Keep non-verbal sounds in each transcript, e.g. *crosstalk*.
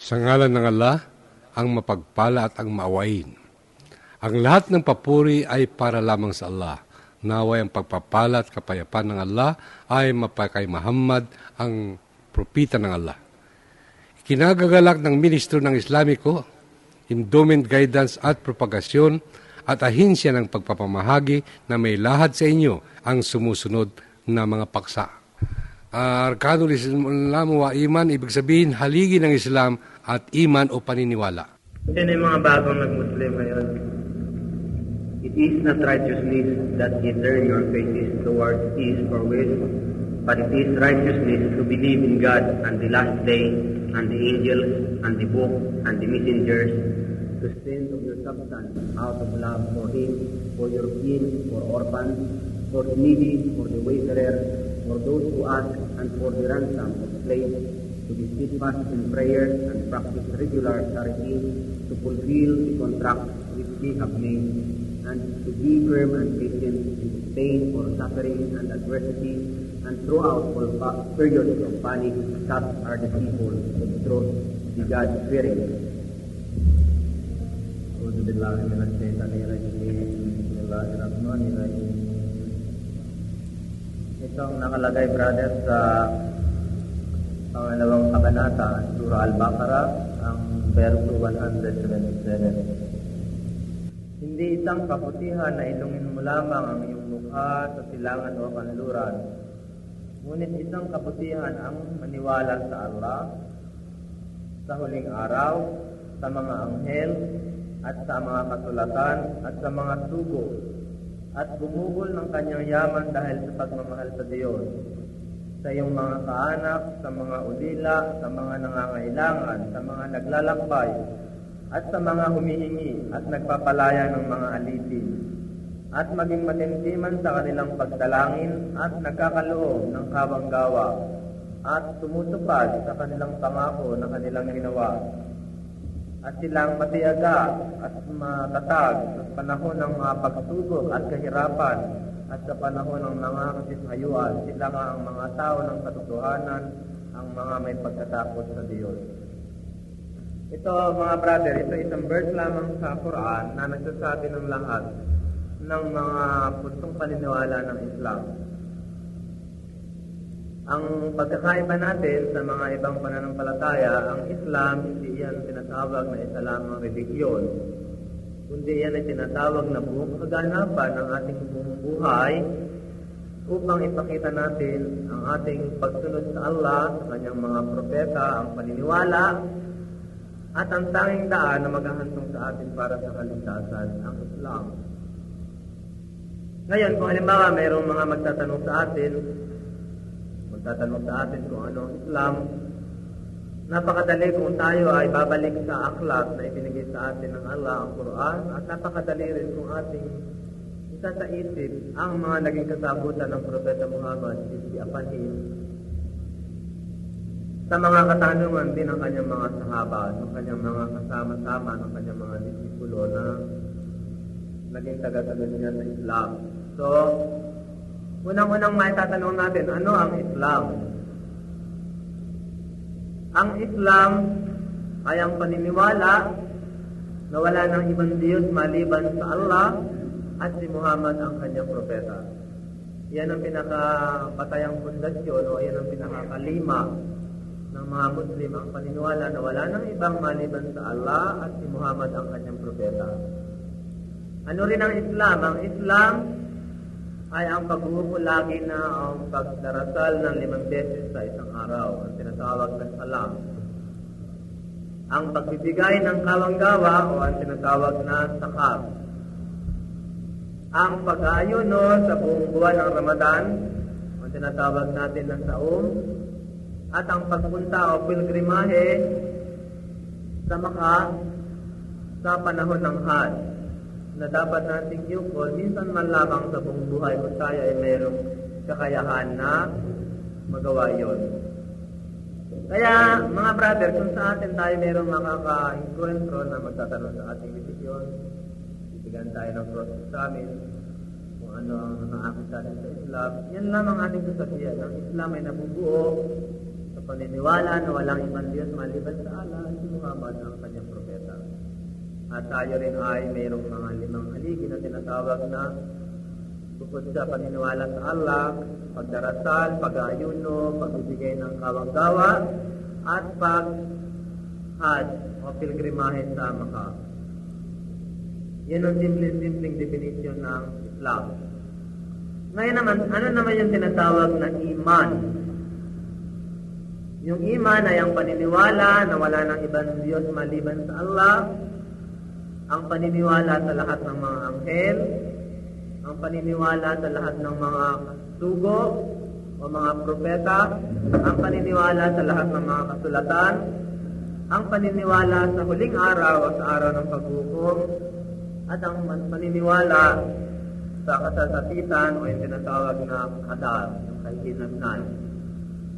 Sa ngalan ng Allah, ang mapagpala at ang maawain. Ang lahat ng papuri ay para lamang sa Allah. Naway ang pagpapala at kapayapaan ng Allah ay mapakay Muhammad, ang propita ng Allah. Kinagagalak ng Ministro ng Islamiko, Endowment Guidance at Propagasyon at ahinsya ng pagpapamahagi na may lahad sa inyo ang sumusunod na mga paksa. Uh, Arkanul Islam wa iman, ibig sabihin haligi ng Islam at iman o paniniwala. Yan yung mga bagong nag-Muslim ngayon. It is not righteousness that ye turn your faces towards east or west, but it is righteousness to believe in God and the last day, and the angels, and the book, and the messengers, to spend of your substance out of love for Him, for your kin, for orphans, for the needy, for the wayfarer, for those who ask, and for the ransom of slaves, to be steadfast in prayer and practice regular charity, to fulfill the contract which we have made, and to be firm and patient in pain or suffering and adversity, and throughout all periods of panic, such are the people of truth, the God-fearing. أعوذ بالله من الشيطان الرجيم بسم الله الرحمن الرحيم Ito ang nakalagay, brother, sa pangalawang kabanata, Surah Al-Baqarah, ang verso 177. Hindi isang kaputihan na ilungin mo lamang ang iyong mukha sa silangan o kanluran. Ngunit isang kaputihan ang maniwala sa Allah, sa huling araw, sa mga anghel, at sa mga kasulatan, at sa mga sugo, at bumugol ng kanyang yaman dahil sa pagmamahal sa Diyos. Sa iyong mga kaanak, sa mga ulila, sa mga nangangailangan, sa mga naglalakbay, at sa mga humihingi at nagpapalaya ng mga alitin, at maging matintiman sa kanilang pagdalangin at nagkakaloob ng kawanggawa, at tumutupad sa kanilang pangako na kanilang ginawa at silang matiyaga at matatag sa panahon ng mga pagsubok at kahirapan at sa panahon ng mga kasishayuan, sila nga ang mga tao ng katotohanan, ang mga may pagkatakot sa Diyos. Ito mga brother, ito isang verse lamang sa Quran na nagsasabi ng lahat ng mga puntong paniniwala ng Islam. Ang pagkakaiba natin sa mga ibang pananampalataya, ang Islam, hindi yan tinatawag na isa lamang religiyon, kundi yan ay tinatawag na buong kaganapan ng ating buong buhay upang ipakita natin ang ating pagsunod sa Allah, sa kanyang mga propeta, ang paniniwala, at ang tanging daan na maghahantong sa atin para sa kaligtasan, ang Islam. Ngayon, kung halimbawa mayroong mga magtatanong sa atin, magtatanong sa atin kung ano ang Islam. Napakadali kung tayo ay babalik sa aklat na ibinigay sa atin ng Allah, ang Quran, at napakadali rin kung ating isa sa isip ang mga naging kasabutan ng Propeta Muhammad, si Apanhin, sa mga katanungan din ng kanyang mga sahaba, ng kanyang mga kasama-sama, ng kanyang mga disipulo na naging tagasunod niya sa Islam. So, Unang-unang may tatanong natin, ano ang Islam? Ang Islam ay ang paniniwala na wala ng ibang Diyos maliban sa Allah at si Muhammad ang kanyang propeta. Yan ang pinakapatayang pundasyon o yan ang pinakakalima ng mga Muslim ang paniniwala na wala ng ibang maliban sa Allah at si Muhammad ang kanyang propeta. Ano rin ang Islam? Ang Islam ay ang paghuhuko lagi na ang pagdarasal ng limang beses sa isang araw, ang tinatawag na salam. Ang pagbibigay ng kawanggawa o ang tinatawag na sakat. Ang pag-aayuno sa buong buwan ng Ramadan, ang tinatawag natin na saum, at ang pagpunta o pilgrimahe sa Maka sa panahon ng Hajj na dapat nating yukol, minsan man lamang sa buong buhay kung tayo ay mayroong kakayahan na magawa yon. Kaya, mga brother, kung sa atin tayo mayroong makaka-encuentro na magtatanong sa ating desisyon, bibigyan tayo ng process namin, kung ano ang nakaakit sa atin sa Islam, yan lamang ating sasabihan. Ang Islam ay nabubuo sa paniniwala na walang ibang Diyos maliban sa Allah si Muhammad ang kanyang. At tayo rin ay mayroong mga limang haligi na tinatawag na bukod sa paniniwala sa Allah, pagdarasal, pag-ayuno, pagbibigay ng kawang-gawa, at pag-hajj o pilgrimahe sa Makkah. Yan ang simple-simpleng definition ng Islam. Ngayon naman, ano naman yung tinatawag na iman? Yung iman ay ang paniniwala na wala ng ibang Diyos maliban sa Allah, ang paniniwala sa lahat ng mga anghel, ang paniniwala sa lahat ng mga sugo o mga propeta, ang paniniwala sa lahat ng mga kasulatan, ang paniniwala sa huling araw o sa araw ng paghukom, at ang paniniwala sa kasasapitan o yung tinatawag na kadar, yung kahihinatnan.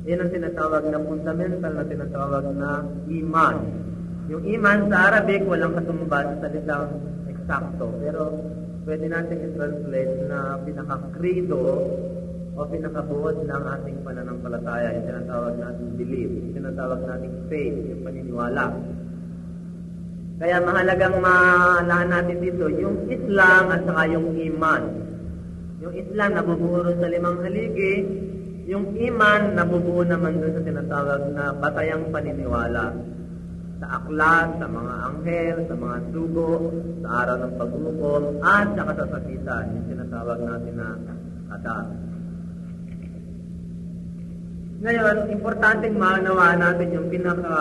Yan ang tinatawag na fundamental na tinatawag na iman. Yung iman sa Arabic, walang katumbas sa salitang eksakto. Pero pwede natin i-translate na pinaka-credo o pinakabuod ng ating pananampalataya. Yung tinatawag natin belief, yung tinatawag natin faith, yung paniniwala. Kaya mahalagang malahan natin dito yung Islam at saka yung iman. Yung Islam nabubuo sa limang haligi, yung iman nabubuo naman doon sa tinatawag na batayang paniniwala sa aklat, sa mga anghel, sa mga sugo, sa araw ng paghukom, at sa kasasakitan, yung tinatawag natin na kadar. Ngayon, importanteng manawa natin yung pinaka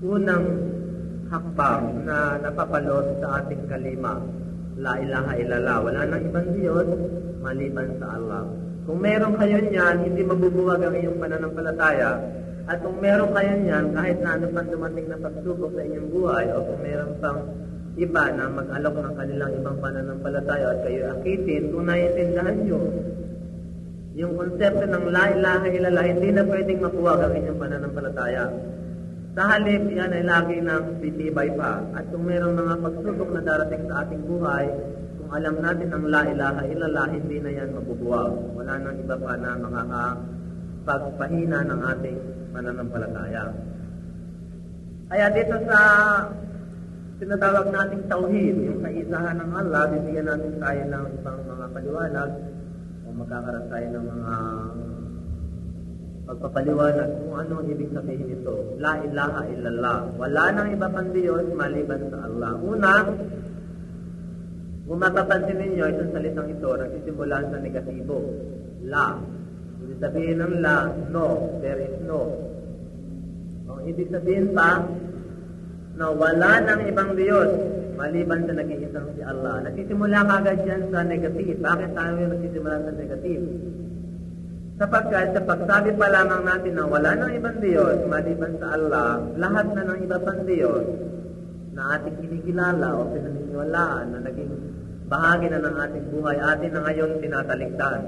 unang hakbang na napapalot sa ating kalima. La ilaha illallah. Wala nang ibang Diyos maliban sa Allah. Kung meron kayo niyan, hindi mabubuwag ang iyong pananampalataya. At kung meron kayo niyan, kahit na ano pang dumating na pagsubok sa inyong buhay, o kung meron pang iba na mag-alok ng kanilang ibang pananampalataya at kayo akitin, kung naiintindahan nyo, yung konsepto ng la ilaha illallah, hindi na pwedeng makuha ang inyong pananampalataya. Sa halip, yan ay lagi nang titibay pa. At kung mayroong mga pagsubok na darating sa ating buhay, kung alam natin ang la ilaha illallah, hindi na yan mabubuwag. Wala nang iba pa na makakapagpahina ng ating pananampalataya. Kaya dito sa tinatawag nating tauhid, yung kaisahan ng Allah, bibigyan natin tayo ng ibang mga paliwanag o magkakaroon tayo ng mga pagpapaliwanag kung ano ang ibig sabihin nito. La ilaha illallah. Wala nang iba pang Diyos maliban sa Allah. Una, kung mapapansin ninyo, itong salitang ito, nagsisimula sa negatibo. La. Sabihin ng la, no. There is no. Ang ibig sabihin pa, na wala nang ibang Diyos maliban sa nag-iisang si Allah. Nagsisimula kagad yan sa negative. Bakit tayo nagsisimula sa negative? Sapagkat sa pagsabi pa lamang natin na wala nang ibang Diyos maliban sa Allah, lahat na ng iba pang Diyos na ating kinikilala o pinaniniwalaan na naging bahagi na ng ating buhay, atin na ngayon tinatalikdan.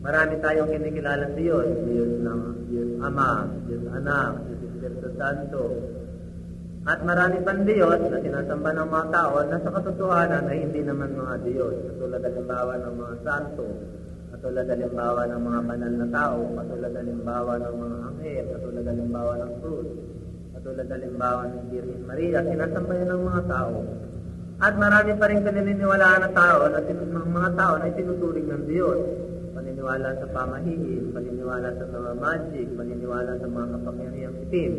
Marami tayong kinikilala sa Diyos, Diyos ng Diyos Ama, Diyos Anak, Diyos Espiritu Santo. At marami pang Diyos na sinasamba ng mga tao na sa katotohanan ay hindi naman mga Diyos. Katulad halimbawa ng mga santo, katulad halimbawa ng mga banal na tao, katulad halimbawa ng mga anghel, katulad halimbawa ng krus, katulad halimbawa ng Virgin Maria, sinasamba yun ng mga tao. At marami pa rin pinaniniwalaan na tao, na ng mga tao na itinuturing ng Diyos. Paniniwala sa pamahiin, paniniwala sa mga magic, paniniwala sa mga kapangyarihang itim.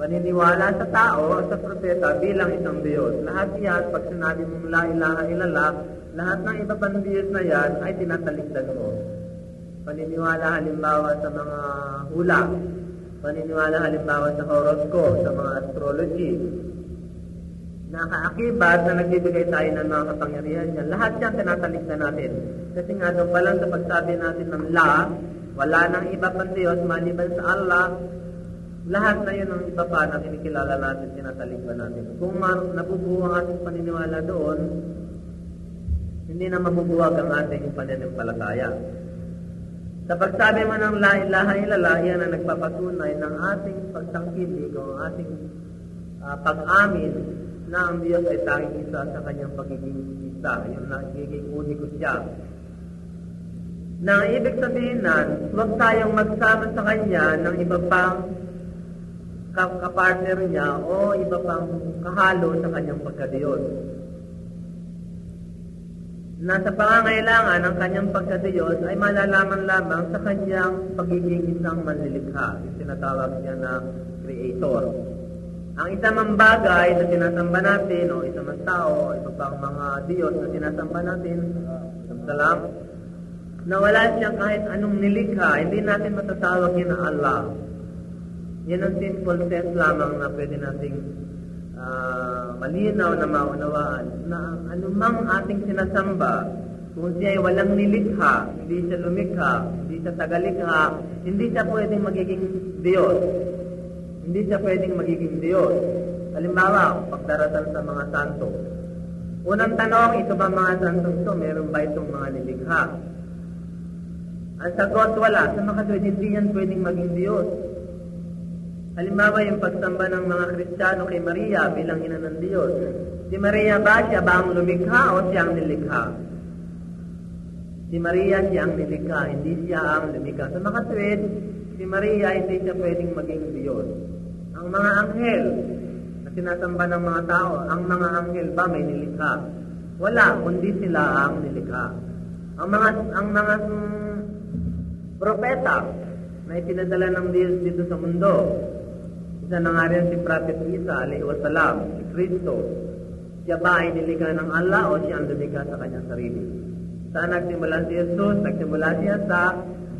Paniniwala sa tao at sa propeta bilang isang Diyos. Lahat yan, pag sinabi mong la ilaha illallah, lahat ng iba pang Diyos na yan ay tinatalikdan mo. Paniniwala halimbawa sa mga hula, paniniwala halimbawa sa horoscope, sa mga astrology, nakaakibat na nagbibigay tayo ng mga kapangyarihan niya. Lahat yan tinatalikdan natin. Kasi nga doon pa lang sa pagsabi natin ng la, wala nang iba pang Diyos maliban sa Allah, lahat na yun ang iba pa na kinikilala natin, tinatalikdan natin. Kung nabubuo ang ating paniniwala doon, hindi na mabubuwag ang ating pananampalataya. Sa pagsabi mo ng la ilaha illallah, yan ang nagpapatunay ng ating pagtangkilig o ating uh, pag-amin na ang Diyos ay tanging isa sa kanyang pagiging isa, yung nagiging uniko siya. Na ibig sabihin nan, huwag tayong magsama sa Kanya ng iba pang ka- kapartner niya o iba pang kahalo sa Kanyang pagkadiyos. Na sa pangangailangan ng Kanyang pagkadiyos ay malalaman lamang sa Kanyang pagiging isang manlilikha. Yung tinatawag niya na creator. Ang isa mang bagay na sinasamba natin o isa mang tao o iba pang mga Diyos na sinasamba natin, salam, na wala siya kahit anong nilikha, hindi natin matatawag yun na Allah. Yan ang simple sense lamang na pwede nating ah, malinaw na maunawaan na ang anumang ating sinasamba, kung siya ay walang nilikha, hindi siya lumikha, hindi siya tagalikha, hindi siya pwedeng magiging Diyos. Hindi siya pwedeng magiging Diyos. Halimbawa, pagdarasal sa mga santo. Unang tanong, ito ba mga santo ito? Meron ba itong mga nilikha? Ang sagot, wala. Sa mga Diyos, hindi yan pwedeng maging Diyos. Halimbawa, yung pagsamba ng mga Kristiyano kay Maria bilang ina ng Diyos. Si Maria ba, siya ba ang lumikha o siya ang nilikha? Si Maria siya ang nilikha, hindi siya ang lumikha. Sa mga si Maria hindi siya pwedeng maging Diyos. Ang mga anghel na sinasamba ng mga tao, ang mga anghel ba may nilikha? Wala, kundi sila ang nilikha. Ang mga ang mga propeta na ipinadala ng Diyos dito sa mundo, isa na nga rin si Prophet Isa, alayhi wasalam, si Kristo. Siya ba ay nilikha ng Allah o siya ang lumikha sa kanyang sarili? Saan nagsimula si Jesus? Nagsimula siya sa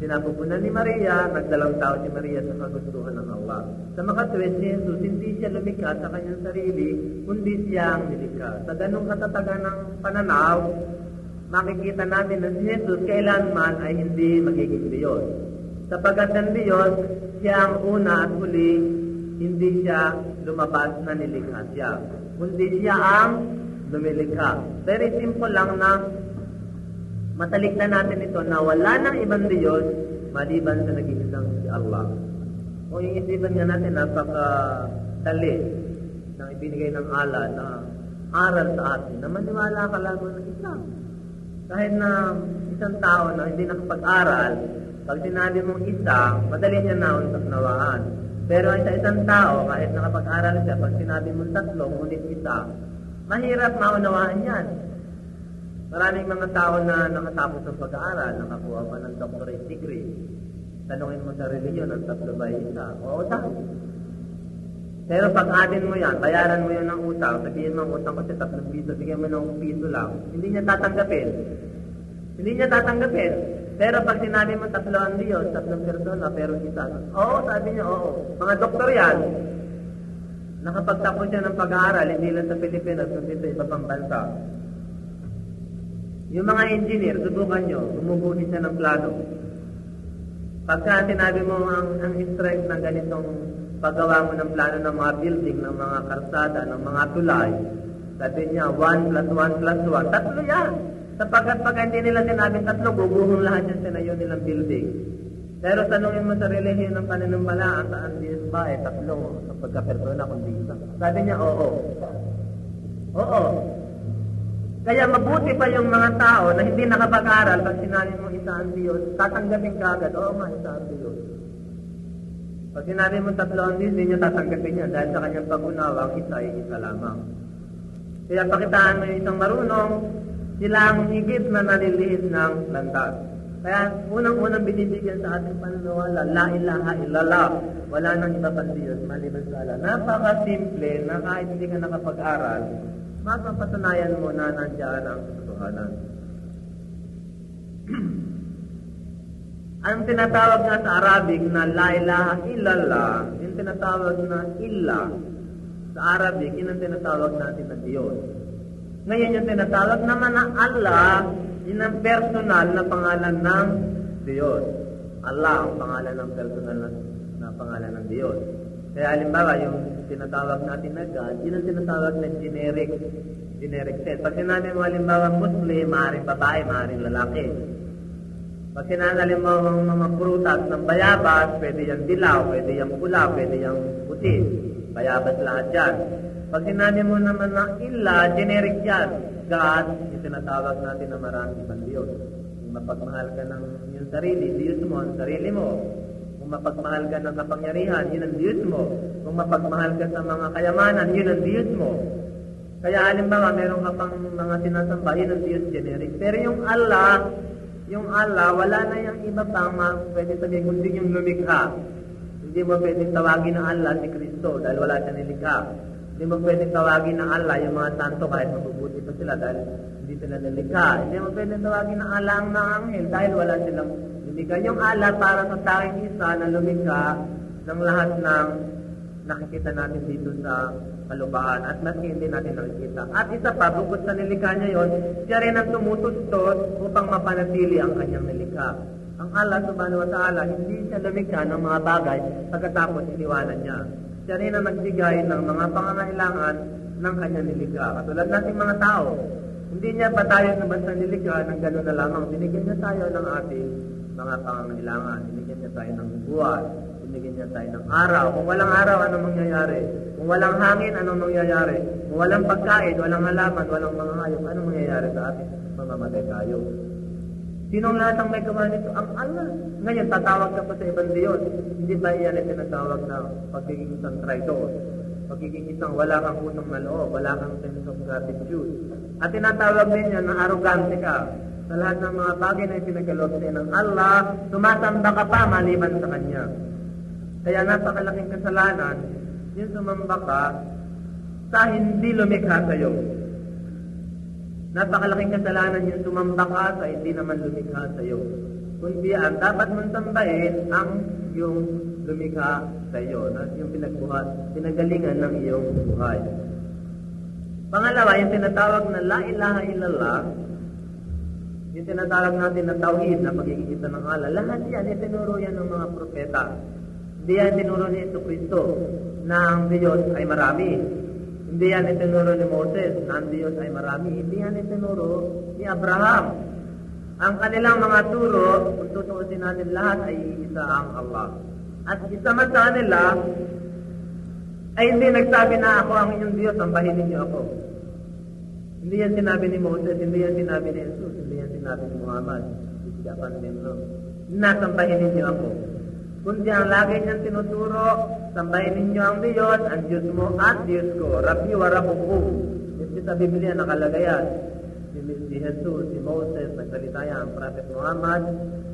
sinapupunan ni Maria, nagdalang tao si Maria sa kagustuhan ng Allah. Sa makatwid si Jesus, hindi siya lumikha sa kanyang sarili, kundi siya ang nilikha. Sa ganong katatagan ng pananaw, makikita natin na si Jesus kailanman ay hindi magiging Diyos. Sapagkat ang Diyos, siya ang una at huli, hindi siya lumabas na nilikha siya. Kundi siya ang lumilikha. Very simple lang na matalikdan natin ito na wala nang ibang Diyos maliban sa naging isang si Allah. O yung isipan nga natin, napaka-dali na ibinigay ng Allah na aral sa atin na maniwala ka lamang ng Islam. Kahit na isang tao na hindi nakapag-aral, pag sinabi mong isa, madali niya naunawaan. Pero sa isang tao, kahit nakapag-aral siya, pag sinabi mong tatlo, ngunit isa, mahirap maunawaan yan. Maraming mga tao na nakatapos ng pag-aaral, nakakuha pa ng doctorate degree. Tanungin mo sa religion, ang tatlo ba isa? Oo, sabi. Pero pag adin mo yan, bayaran mo yun ng utang, sabihin mo ang utang kasi tatlong piso, bigyan mo ng piso lang, hindi niya tatanggapin. Hindi niya tatanggapin. Pero pag sinabi mo tatlo ang Diyos, tatlong persona, pero isa. Oo, sabi niya, oo. Mga doktor yan, nakapagtapos siya ng pag-aaral, hindi lang sa Pilipinas, kundi sa iba pang bansa. Yung mga engineer, subukan nyo, gumubuhin siya ng plano. Pagka sinabi mo ang, ang strength ng ganitong paggawa mo ng plano ng mga building, ng mga karsada, ng mga tulay, sabi niya, 1 plus 1 plus 1, tatlo yan. Sapagkat pag hindi nila sinabing tatlo, guguhong lahat yan sinayo nilang building. Pero tanungin mo sa relihiyon ng pananampalaan, saan Diyos ba? Eh, tatlo sa pagka-persona kundi isa. Sabi niya, oo. Oo. Kaya mabuti pa yung mga tao na hindi nakapag-aral pag sinabi mo isa ang Diyos, tatanggapin ka agad, oo nga, isa ang Diyos. Pag sinabi mo tatlo ang Diyos, hindi niya tatanggapin niya dahil sa kanyang pag-unawa, isa ay isa lamang. Kaya pakitaan mo yung isang marunong, sila ang higit na nalilihis ng landas. Kaya unang-unang binibigyan sa ating paniniwala, la ilaha illallah, wala nang iba pang Diyos, maliban sa Allah. Napaka-simple na kahit hindi ka nakapag-aral, mapapatunayan mo na nandiyan ang katotohanan. *clears throat* ang tinatawag nga sa Arabic na la ilaha illallah, yung tinatawag na illa, sa Arabic, yun ang tinatawag natin na Diyos. Ngayon yung tinatawag naman na Allah, yun ang personal na pangalan ng Diyos. Allah ang pangalan ng personal na, na pangalan ng Diyos. Kaya halimbawa, yung tinatawag natin na God, yun ang tinatawag na generic generic sense. Pag sinabi mo halimbawa Muslim, maaaring babae, maaaring lalaki. Pag sinabi mo mga prutas ng bayabas, pwede yung dilaw, pwede yung pula, pwede yung puti. Bayabas lahat yan. Pag sinabi mo naman na illa, generic yan. God, yung tinatawag natin na maraming ibang Diyos. Mapagmahal ka ng iyong sarili, Diyos mo ang sarili mo. Mapagmahal ka ng kapangyarihan, yun ang Diyos mo. Kung mapagmahal ka sa mga kayamanan, yun ang Diyos mo. Kaya halimbawa, meron ka pang mga sinasamba, yun ang Diyos generic. Pero yung Allah, yung Allah, wala na yung iba pang pwede sabihin, kundi yung lumikha. Hindi mo pwedeng tawagin ng Allah si Kristo dahil wala siya nilikha. Hindi mo pwedeng tawagin ng Allah yung mga santo kahit mabubuti pa sila dahil hindi sila nilikha. Hindi mo pwedeng tawagin ng Allah ang mga anghel dahil wala silang nilikha. Yung Allah para sa tawing isa na lumikha ng lahat ng nakikita natin dito sa kalubaan at maski hindi natin nakikita. At isa pa, bukod sa nilikha niya yon, siya rin ang tumutustos upang mapanatili ang kanyang nilikha. Ang Allah subhanahu wa ta'ala, hindi siya lumikha ng mga bagay pagkatapos iniwanan niya. Siya rin ang nagbigay ng mga pangangailangan ng kanyang nilikha. Katulad nating mga tao, hindi niya pa tayo naman sa nilikha ng gano'n na lamang. Binigyan niya tayo ng ating mga pangangailangan. Binigyan niya tayo ng buwan. Binigyan niya tayo ng araw. Kung walang araw, ano mangyayari? Kung walang hangin, ano mangyayari? Kung walang pagkain, walang halaman, walang mga hayop, ano mangyayari sa atin? Mamamatay tayo. Sinong lahat ang may gawa nito? Ang Allah. Ngayon, tatawag ka pa sa ibang Diyos. Hindi ba iyan ay tinatawag na pagiging isang traitor? Pagiging isang wala kang pusong na wala kang sense of gratitude. At tinatawag din yan na arrogante ka. Sa lahat ng mga bagay na ipinagkaloob sa'yo ng Allah, tumatanda ka pa maliban sa Kanya. Kaya napakalaking kasalanan, yung sumamba ka sa hindi lumikha sa'yo. Napakalaking kasalanan yung sumamba ka sa hindi naman lumikha sa iyo. Kundi ang dapat mong sambahin ang yung lumikha sa iyo, na yung pinagbuhat, pinagalingan ng iyong buhay. Pangalawa, yung tinatawag na La ilaha illallah, yung tinatawag natin na tauhid na pagiging ng Allah, lahat yan, itinuro yan ng mga propeta. Hindi yan tinuro ni Ito Kristo na ang Diyos ay marami. Hindi yan itinuro ni Moses na ang Diyos ay marami. Hindi yan itinuro ni Abraham. Ang kanilang mga turo, kung tutuusin natin lahat, ay isa ang Allah. At isa man sa kanila, ay hindi nagsabi na ako ang inyong Diyos, sambahin ninyo ako. Hindi yan sinabi ni Moses, hindi yan sinabi ni Jesus, hindi yan sinabi ni Muhammad. Japan din, no? Nasambahin ninyo ako. Kundi ang lagi niyang tinuturo, sambahin ninyo ang Diyos, ang Diyos mo at Diyos ko. Rabbi wa Rabbukum. Ito sa Biblia nakalagay yan. Si, Jesus, si Moses, nagsalita yan. Ang Prophet Muhammad,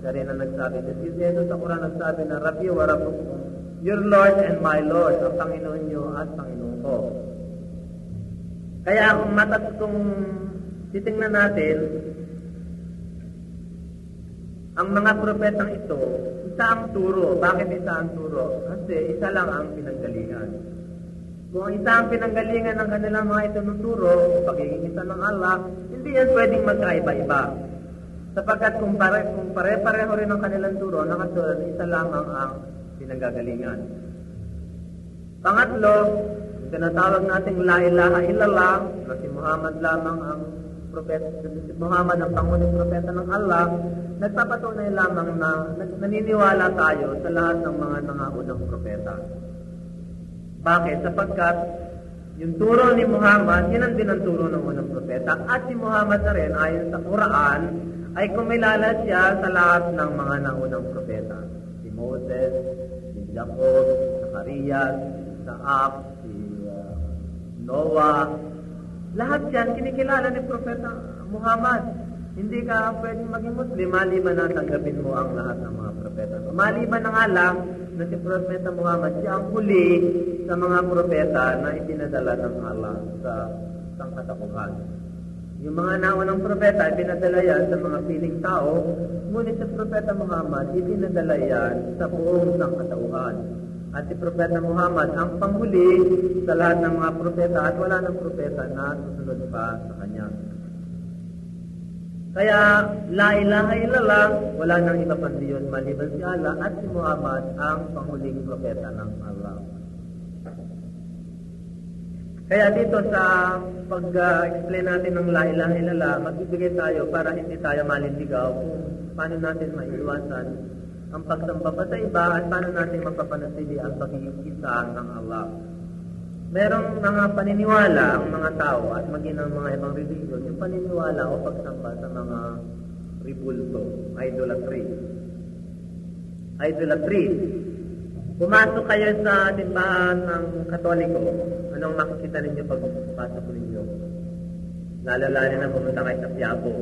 siya rin ang nagsabi. Si Jesus sa Quran nagsabi na Rabbi wa Rabbukum. Your Lord and my Lord, ang Panginoon niyo at Panginoon ko. Kaya kung matat kung titingnan natin, ang mga propetang ito, isa ang turo. Bakit isa ang turo? Kasi isa lang ang pinanggalingan. Kung isa ang pinanggalingan ng kanilang mga itinuturo, pagiging isa ng Allah, hindi yan pwedeng magkaiba-iba. Sapagkat kung, pare, kung pare-pareho rin ang kanilang turo, nakatulad, isa lamang ang pinanggagalingan. Pangatlo, tinatawag nating La ilaha illallah, na si Muhammad lamang ang propeta, si Muhammad ang pangunang propeta ng Allah, nagpapatunay lamang na naniniwala tayo sa lahat ng mga nangaunang propeta. Bakit? Sapagkat yung turo ni Muhammad, yun ang din ang turo ng unang propeta. At si Muhammad na rin, ayon sa Quran, ay kumilala siya sa lahat ng mga naunang propeta. Si Moses, si Jacob, si Zacarias, si Isaac, si Noah, lahat yan kinikilala ni Propeta Muhammad. Hindi ka pwedeng maging Muslim maliban na tanggapin mo ang lahat ng mga propeta. Maliban na nga lang na si Propeta Muhammad, siya ang huli sa mga propeta na ipinadala ng Allah sa sangkatapuhan. Yung mga naunang propeta, ipinadala yan sa mga piling tao, ngunit si Propeta Muhammad, ipinadala yan sa buong sangkatauhan. At si Propeta Muhammad ang panghuli sa lahat ng mga propeta at wala ng propeta na susunod pa sa kanya. Kaya, la ilaha illallah, wala nang iba pang Diyos maliban si Allah at si Muhammad ang panghuling propeta ng Allah. Kaya dito sa pag-explain natin ng la ilaha illallah, magbibigay tayo para hindi tayo malindigaw kung paano natin maiiwasan ang pagsamba pa sa iba at paano natin mapapanatili ang pagiging isa ng Allah. Merong mga paniniwala ang mga tao at maging ang mga ibang religion, yung paniniwala o pagsamba sa mga ribulto, idolatry. Idolatry. Pumasok kayo sa simbahan ng Katoliko, anong makikita ninyo pag pasok ninyo? Lalo-lalo na pumunta kayo sa Quiapo.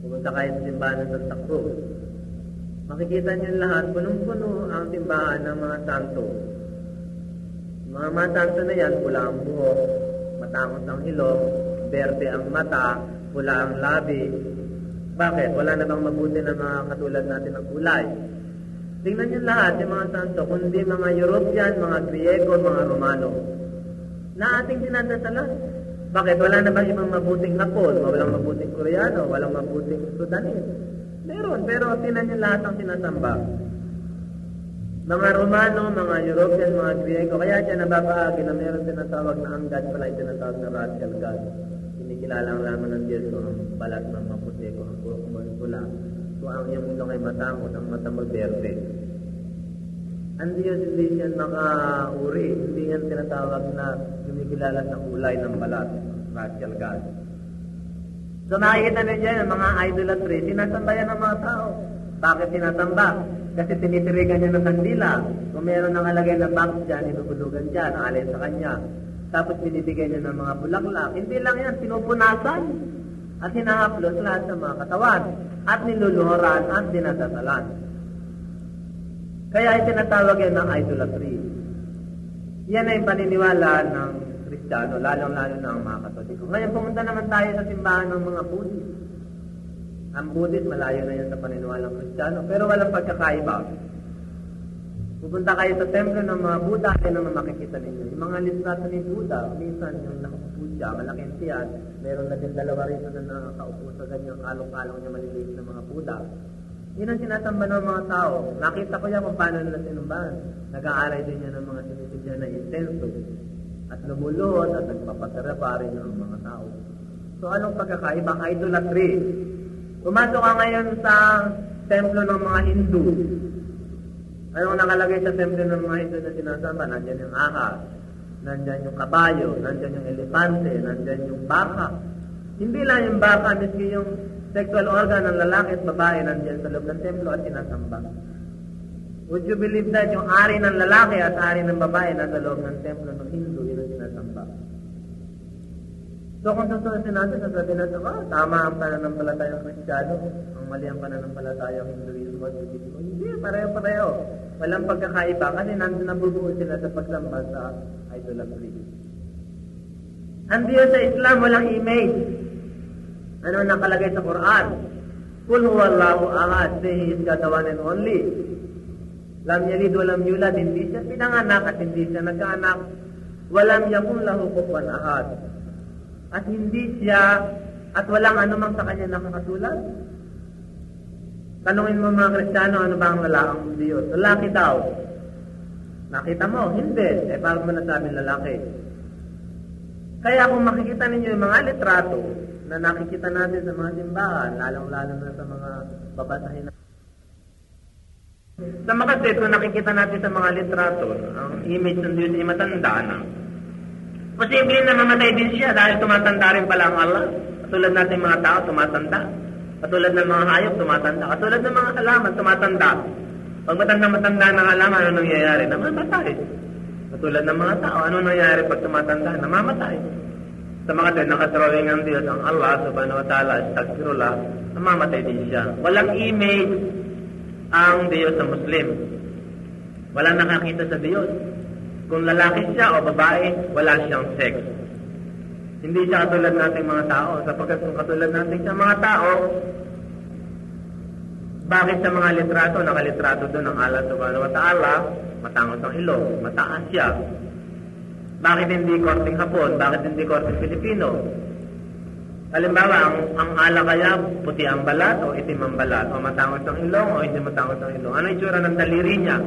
Pumunta kayo sa simbahan ng Santa Cruz. Makikita niyo lahat, punong-puno ang simbahan ng mga santo. Mga mga na yan, pula ang buhok, matangos ang ilong, berde ang mata, pula ang labi. Bakit? Wala na bang mabuti na mga katulad natin ng kulay? Tingnan niyo lahat, yung mga santo, kundi mga European, mga Griego, mga Romano, na ating dinadasalan. Bakit? Wala na bang ibang mabuting Hapon? Walang mabuting Koreano? Walang mabuting Sudanese? Meron, pero tinan niyo lahat ang sinasamba. Mga Romano, mga European, mga Griego, kaya siya nababahagi na meron tinatawag na ang God pala ay tinatawag na racial God. Kinikilala ang laman ng Diyos kung ang balat ng maputi, kung ang ay pula, kung ang iyong ilong ay matangot, ang mata mo berde. Ang Diyos hindi siya makauri, hindi yan tinatawag na kinikilala sa kulay ng balat, racial God. So nakikita ninyo yung mga idolatry, sinasamba yan ng mga tao. Bakit sinasamba? Kasi tinitirigan niya ng kandila. Kung meron nang alagay na box dyan, ibubulugan dyan, alay sa kanya. Tapos binibigyan niya ng mga bulaklak. Hindi lang yan, pinupunasan. At hinahaplos lahat sa mga katawan. At niluluhuran at dinadasalan. Kaya ay tinatawag yan ng idolatry. Yan ay paniniwala ng Kristiyano, lalong-lalo na ang mga Katoliko. Ngayon, pumunta naman tayo sa simbahan ng mga Buddhist. Ang Buddhist, malayo na yan sa paniniwala ng Kristiyano, pero walang pagkakaiba. Pupunta kayo sa templo ng mga Buddha, ay naman makikita ninyo. Yung mga litrato ni Buddha, minsan yung nakaupo siya, malaking tiyan, meron na din dalawa rito na nakaupo sa ganyang kalong-kalong niya maliliit na mga Buddha. Yun ang sinasamba ng mga tao. Nakita ko yan kung paano nila sinumbahan. Nag-aaray din yan ng mga sinisidya na intenso at lumulot at nagpapasara pa rin ng mga tao. So anong pagkakaiba? Idolatry. Pumasok ka ngayon sa templo ng mga Hindu. Anong nakalagay sa templo ng mga Hindu na sinasamba? Nandyan yung ahas, nandyan yung kabayo, nandyan yung elepante, nandyan yung baka. Hindi lang yung baka, miski yung sexual organ ng lalaki at babae nandyan sa loob ng templo at sinasamba. Would you believe that yung ari ng lalaki at ari ng babae nasa loob ng templo ng Hindu. So kung susunod natin, sasabihin natin, ah, tama ang pananampalataya ng Kristiyano, ang mali ang pananampalataya ng Hinduismo at Buddhismo. Hindi, pareho-pareho. Walang pagkakaiba kasi nandun nabubuo sila sa pagsamba sa idolatry. Ang Diyos sa Islam, walang image. Ano nakalagay sa Quran? Kul huwallahu ahad, say is God the one and only. Lam yalid walam yulad, hindi siya pinanganak at hindi siya nagkaanak. Walam yakun lahu kufuwan ahad. At hindi siya at walang anumang sa kanya nakakatulad. Tanungin mo mga Kristiyano, ano ba ang lalaking Diyos? Lalaki daw. Nakita mo? Hindi. Eh, paano mo nasabing lalaki? Kaya kung makikita ninyo yung mga litrato na nakikita natin sa mga simbahan, lalong-lalo na sa mga babasahin na sa mga kaset, kung nakikita natin sa mga litrato, ang image ng Diyos ay matanda na. Posible na mamatay din siya dahil tumatanda rin pala ang Allah. Katulad natin mga tao, tumatanda. Katulad ng mga hayop, tumatanda. Katulad ng mga halaman, tumatanda. Pag matanda-matanda ng halaman, ano nangyayari? Namamatay. Katulad ng mga tao, ano nangyayari pag tumatanda? Namamatay. Sa mga kaset, nakadrawing ang Diyos, ang Allah, subhanahu wa ta'ala, astagfirullah, namamatay din siya. Walang image ang Diyos sa Muslim. Walang nakakita sa Diyos. Kung lalaki siya o babae, wala siyang sex. Hindi siya katulad nating mga tao. Sapagkat kung katulad nating sa mga tao, bakit sa mga litrato, nakalitrato doon ang Allah subhanahu wa ta'ala, matangos ang ilong, mataas siya. Bakit hindi korting Hapon? Bakit hindi korting Pilipino? Halimbawa, ang, ang ala kaya puti ang balat o itim ang balat o matangos ang ilong o hindi matangos ang ilong. Ano itsura ng daliri niya?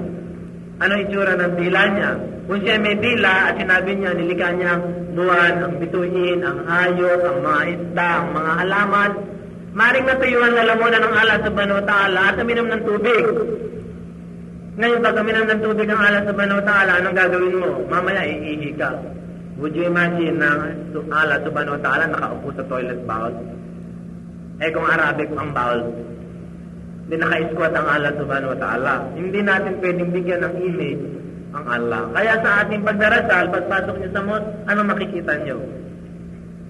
Ano itsura ng dila niya? Kung siya may dila at sinabi niya, nilika niya buwan, ang bituin, ang hayop, ang mga isda, ang mga halaman, maring natuyuan na lamunan ng Allah subhanahu wa ta'ala at uminom ng tubig. Ngayon, pag uminom ng tubig ang Allah subhanahu wa ta'ala, anong gagawin mo? Mamaya, iihi ka. Would you imagine na Allah subhanahu wa ta'ala nakaupo sa toilet bowl? Eh kung Arabic ang bawal, hindi naka-squat ang Allah subhanahu wa ta'ala. Hindi natin pwedeng bigyan ng image ang Allah. Kaya sa ating pagdarasal, pagpasok niyo sa mosque, ano makikita niyo?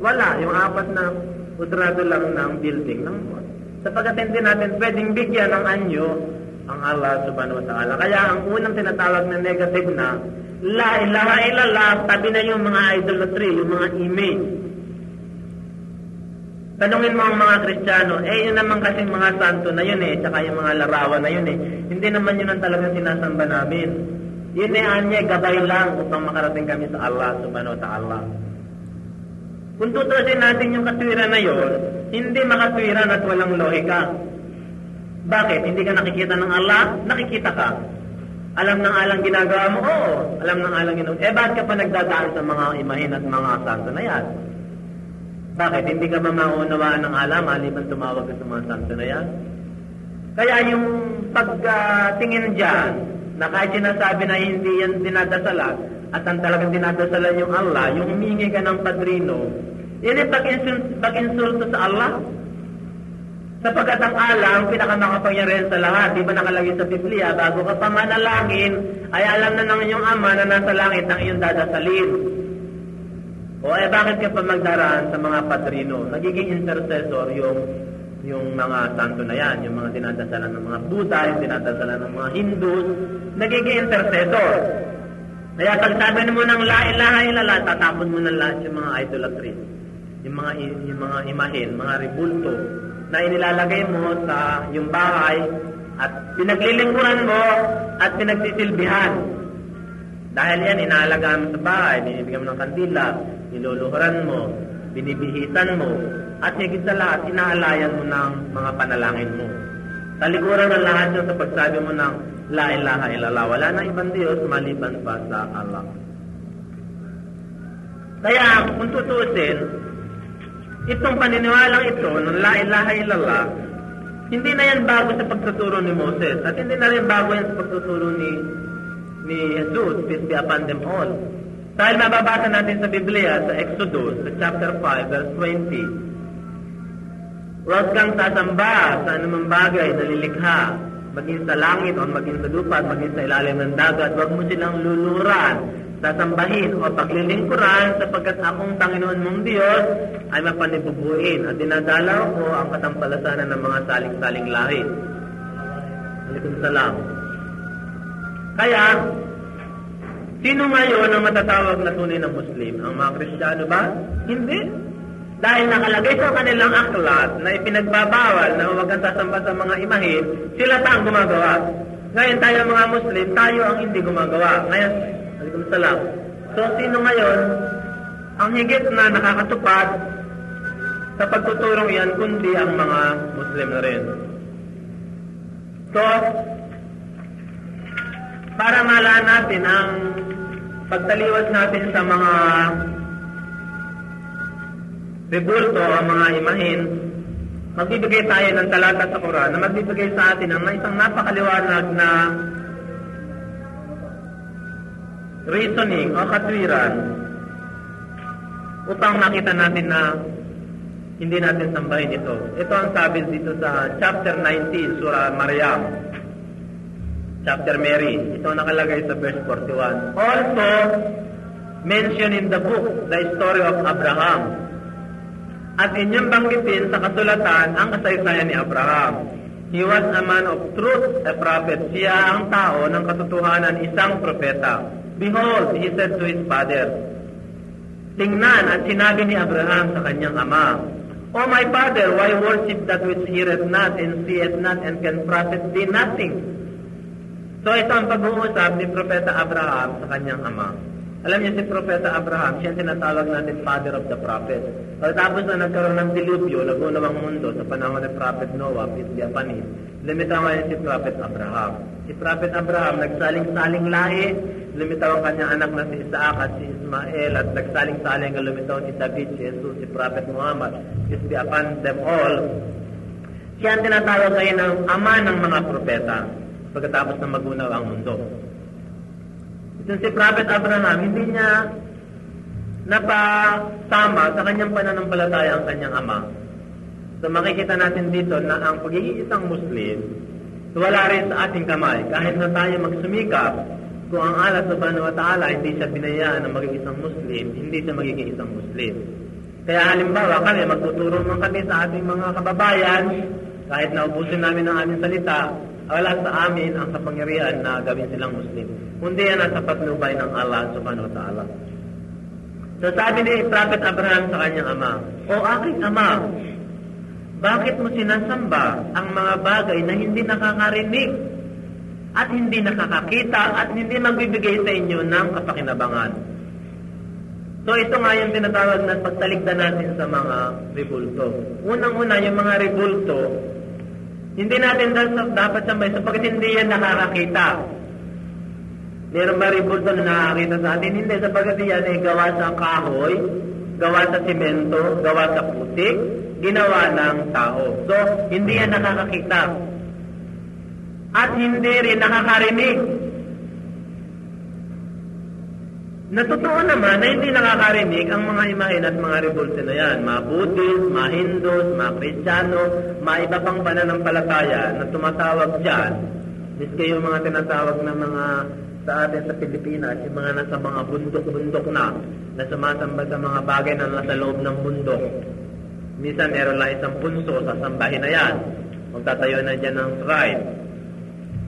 Wala, yung apat na kudrado lang ng building ng mosque. Sapagkat hindi natin pwedeng bigyan ng anyo ang Allah subhanahu wa ta'ala. Kaya ang unang tinatawag na negative na, La ilaha illallah, tabi na yung mga idolatry, yung mga image. Tanungin mo ang mga Kristiyano, eh yun naman kasing mga santo na yun eh, tsaka yung mga larawan na yun eh. Hindi naman yun ang talagang sinasamba namin. Yun eh, anya, gabay lang upang makarating kami sa Allah subhanahu wa ta'ala. Kung tutusin natin yung katwiran na yun, hindi makatwiran at walang lohika. Bakit? Hindi ka nakikita ng Allah? Nakikita ka. Alam ng alang ginagawa mo? Oo. Alam ng alang ginagawa Eh, bakit ka pa nagdadaan sa mga imahin at mga santo na yan? Bakit? Hindi ka ba maunawaan ng alam maliban tumawag ka sa mga santo na yan? Kaya yung pagtingin uh, dyan, na kahit sinasabi na hindi yan dinadasalan, at ang talagang dinadasalan yung Allah, yung humingi ka ng padrino, yan ay pag-insulto sa Allah. Sapagkat ang ang pinakamakapangyarihan sa lahat, di ba nakalagay sa Biblia, bago ka pa manalangin, ay alam na ng iyong ama na nasa langit ang iyong dadasalin. O eh bakit ka pa magdaraan sa mga padrino? Nagiging intercessor yung yung mga santo na yan, yung mga dinadasalan ng mga Buddha, yung dinadasalan ng mga Hindus, nagiging intercessor. Kaya pag sabi mo ng la ilaha illallah, tatapon mo ng lahat yung mga idolatry. Yung mga, yung mga imahin, mga rebulto, na inilalagay mo sa yung bahay at pinaglilingkuran mo at pinagsisilbihan. Dahil yan, inaalagaan mo sa bahay, binibigyan mo ng kandila, niluluhuran mo, binibihitan mo, at higit sa lahat, inaalayan mo ng mga panalangin mo. Talikuran ng lahat yun sa pagsabi mo ng La ilaha illallah. Wala na ibang Diyos maliban pa sa Allah. Kaya kung tutusin, itong paniniwalang ito ng La ilaha illallah, hindi na yan bago sa pagtuturo ni Moses at hindi na rin bago yan sa pagtuturo ni ni Jesus, peace be upon them all. Dahil mababasa natin sa Biblia, sa Exodus, sa chapter 5, verse 20, Huwag kang sasamba sa anumang bagay na lilikha, maging sa langit o maging sa lupa at maging sa ilalim ng dagat. Huwag mo silang luluran, sasambahin o paglilingkuran sapagkat akong Panginoon mong Diyos ay mapanibubuin at dinadalaw ko ang katampalasanan ng mga saling-saling lahi. Alikum salam. Kaya, sino ngayon ang matatawag na tunay na Muslim? Ang mga Kristiyano ba? Hindi. Dahil nakalagay sa kanilang aklat na ipinagbabawal na huwag kang sasamba sa mga imahin, sila pa ang gumagawa. Ngayon tayo mga Muslim, tayo ang hindi gumagawa. Ngayon, alikum salam. So, sino ngayon ang higit na nakakatupad sa pagtuturong yan, kundi ang mga Muslim na rin. So, para malaan natin ang pagtaliwas natin sa mga rebulto o mga imahin, magbibigay tayo ng talata sa Quran na magbibigay sa atin ng isang napakaliwanag na reasoning o katwiran upang makita natin na hindi natin sambahin ito. Ito ang sabi dito sa chapter 19, Surah Maryam. Chapter Mary. Ito nakalagay sa verse 41. Also, mentioned in the book, the story of Abraham. At inyong banggitin sa kasulatan ang kasaysayan ni Abraham. He was a man of truth, a prophet. Siya ang tao ng katotohanan, isang propeta. Behold, he said to his father, Tingnan at sinabi ni Abraham sa kanyang ama, O my father, why worship that which heareth not and seeth not and can profit thee nothing? So ito ang pag-uusap ni Propeta Abraham sa kanyang ama. Alam niyo si Propeta Abraham, siya tinatawag natin father of the prophet. Pagkatapos na nagkaroon ng dilubyo, nagunawang mundo sa panahon ni Prophet Noah, him, lumitaw ngayon si Prophet Abraham. Si Prophet Abraham, nagsaling-saling lahi, lumitaw ang kanyang anak na si Isaac at si Ismael, at nagsaling-saling ang lumitaw si David, si Jesus, si Prophet Muhammad, peace be upon them all. Siya ang tinatawag ngayon ng ama ng mga propeta pagkatapos na magunaw ang mundo. Ito si Prophet Abraham, hindi niya napasama sa kanyang pananampalataya ang kanyang ama. So makikita natin dito na ang pagiging isang Muslim, wala rin sa ating kamay. Kahit na tayo magsumikap, kung ang Allah subhanahu wa ta'ala hindi siya binayaan na maging isang Muslim, hindi siya magiging isang Muslim. Kaya halimbawa kami, magtuturo man kami sa ating mga kababayan, kahit na ubusin namin ang aming salita, wala sa amin ang kapangyarihan na gawin silang Muslim. Kundi yan ang sapat patnubay ng Allah subhanahu wa ta'ala. So sabi ni Prophet Abraham sa kanyang ama, O aking ama, bakit mo sinasamba ang mga bagay na hindi nakakarinig at hindi nakakakita at hindi magbibigay sa inyo ng kapakinabangan? So ito nga yung tinatawag na pagtalikdan natin sa mga rebulto. Unang-una, yung mga rebulto, hindi natin dapat sambay sapagkat hindi yan nakakakita. Meron ba rebulto na nakakita sa atin? Hindi, sapagkat yan ay gawa sa kahoy, gawa sa simento, gawa sa putik, ginawa ng tao. So, hindi yan nakakakita. At hindi rin nakakarinig. Natotoo naman na hindi nakakarinig ang mga imahen at mga revolte na yan. Mga Buddhist, mga Hindus, mga Kristiyano, mga iba pang pananampalataya na tumatawag dyan. Miski yung mga tinatawag na mga sa atin sa Pilipinas, yung mga nasa mga bundok-bundok na, na sumasamba sa mga bagay na nasa loob ng bundok. Minsan meron lang isang punso sa sambahin na yan. Magtatayo na dyan ng shrine.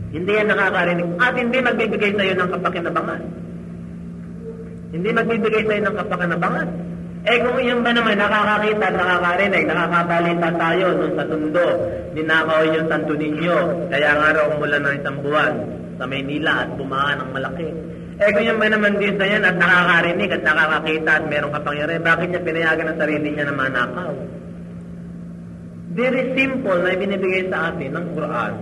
Hindi yan nakakarinig. At hindi magbibigay sa iyo ng kapakinabangan. Hindi magbibigay sa iyo ng kapakinabangan. Eh kung iyon ba naman nakakakita, nakakarinig, nakakabalita tayo nung sa tundo, ninakaw yung santo ninyo, kaya nga raw mula ng isang buwan sa Maynila at bumaan ng malaki. Eh kung yan ba naman din sa yan at nakakarinig at nakakakita at merong kapangyarihan, bakit niya pinayagan ang sarili niya na manakaw? Very simple na ibinibigay sa atin ng Quran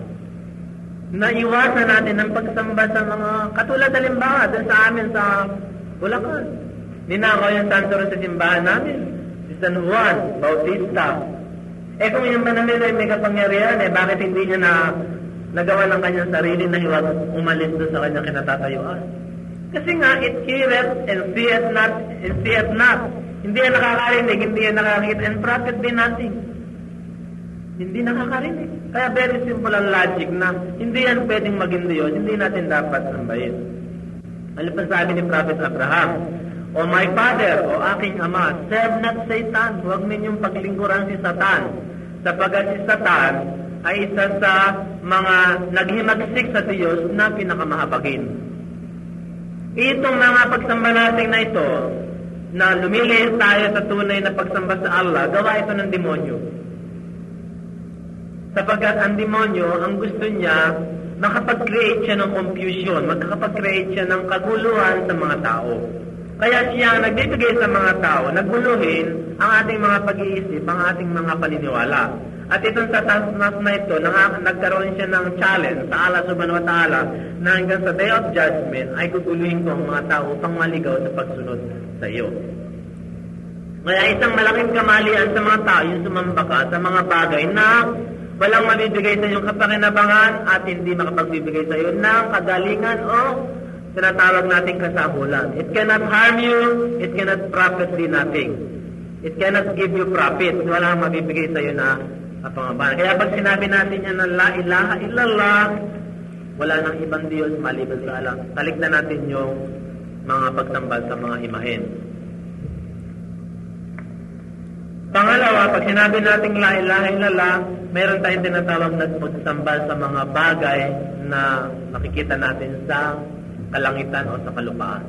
na iwasan natin ang pagsamba sa mga katulad halimbawa doon sa amin sa Bulacan. Ninakaw yung santo sa simbahan namin. Si San Juan Bautista. Eh kung yung ba namin ay may kapangyarihan, eh bakit hindi niya na nagawa ng kanyang sarili na hiwag umalis doon sa kanyang kinatatayuan? Kasi nga, it heareth and seeth not, and seeth not. Hindi yan nakakarinig, hindi yan nakakita, and profit be nothing. Hindi nakakarinig. Kaya very simple ang logic na hindi yan pwedeng maging Diyos, hindi natin dapat sambahin. Ano pa sabi ni Prophet Abraham? O my father, o aking ama, serve not Satan. Huwag ninyong paglingkuran si Satan. Sapagat si Satan ay isa sa mga naghimagsik sa Diyos na pinakamahabagin. Itong mga pagsamba natin na ito, na lumilihis tayo sa tunay na pagsamba sa Allah, gawa ito ng demonyo. Sapagkat ang demonyo, ang gusto niya, makapag-create siya ng confusion, makakapag-create siya ng kaguluhan sa mga tao. Kaya siya ang nagbibigay sa mga tao, naguluhin ang ating mga pag-iisip, ang ating mga paniniwala. At itong sa tasnas na ito, nang, nagkaroon siya ng challenge sa Allah subhanahu wa ta'ala na hanggang sa day of judgment ay guguluhin ko ang mga tao upang maligaw sa pagsunod sa iyo. Kaya isang malaking kamalian sa mga tao yung sumamba ka sa mga bagay na walang mabibigay sa iyong kapakinabangan at hindi makapagbibigay sa iyo ng kagalingan o tinatawag nating kasabulan. It cannot harm you, it cannot profit thee nothing. It cannot give you profit. Wala kang mabibigay sa iyo na kapangabahan. Kaya pag sinabi natin yan na la ilaha illallah, wala nang ibang Diyos maliban sa Allah. Talikdan natin yung mga pagsambal sa mga imahen. Pangalawa, pag sinabi natin la ilaha illallah, meron tayong tinatawag na pagsambal sa mga bagay na makikita natin sa kalangitan o sa kalupaan.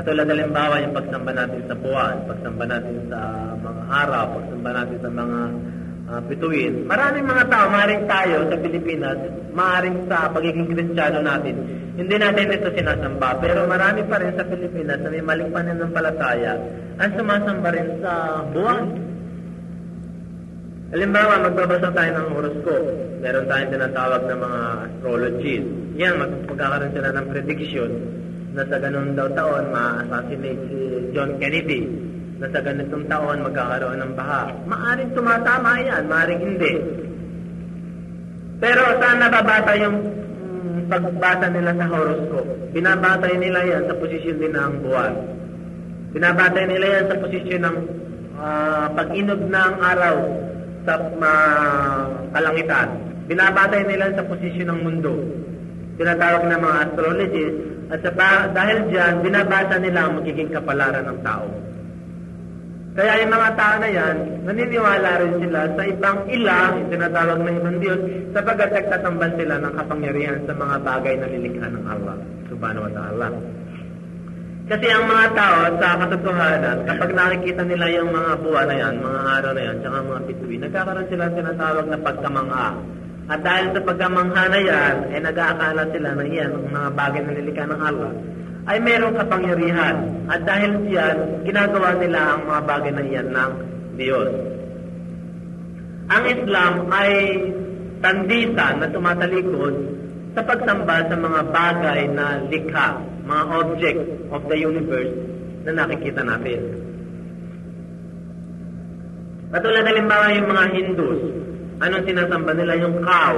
Katulad halimbawa yung pagsamba natin sa buwan, pagsamba natin sa mga araw, pagsamba natin sa mga uh, bituin. Maraming mga tao, maaaring tayo sa Pilipinas, maaaring sa pagiging kristyano natin, hindi natin ito sinasamba. Pero marami pa rin sa Pilipinas na may maling pananampalataya ang sumasamba rin sa buwan. Halimbawa, magbabasa tayo ng horoscope. Meron tayong tinatawag na mga astrologies. Yan, magkakaroon sila ng prediction na sa ganun daw taon ma-assassinate si John Kennedy na sa ganitong taon magkakaroon ng baha. Maaring tumatama yan, maaring hindi. Pero saan nababata yung mm, pagbasa nila sa horoscope? Binabatay nila yan sa posisyon din ng buwan. Binabatay nila yan sa posisyon ng uh, pag-inog ng araw sa ma- kalangitan. Binabatay nila sa posisyon ng mundo. Tinatawag na mga astrologists. At sa, dahil diyan, binabasa nila ang magiging kapalaran ng tao. Kaya yung mga tao na yan, naniniwala rin sila sa ibang ilang, tinatawag na ibang Diyos, sapagkat nagtatambal sila ng kapangyarihan sa mga bagay na lilikha ng Allah, subhanahu wa ta'ala. Kasi ang mga tao, sa katotohanan, kapag nakikita nila yung mga buwan na yan, mga araw na yan, tsaka mga bituin, nagkakaroon sila ng tinatawag na pagkamangha. At dahil sa pagkamangha na yan, eh nag-aakala sila na yan, ang mga bagay na nilikha ng Allah, ay mayroong kapangyarihan. At dahil diyan, ginagawa nila ang mga bagay na iyan ng Diyos. Ang Islam ay tandisan na tumatalikod sa pagsamba sa mga bagay na likha, mga object of the universe na nakikita natin. Katulad halimbawa yung mga Hindus, anong sinasamba nila? Yung cow,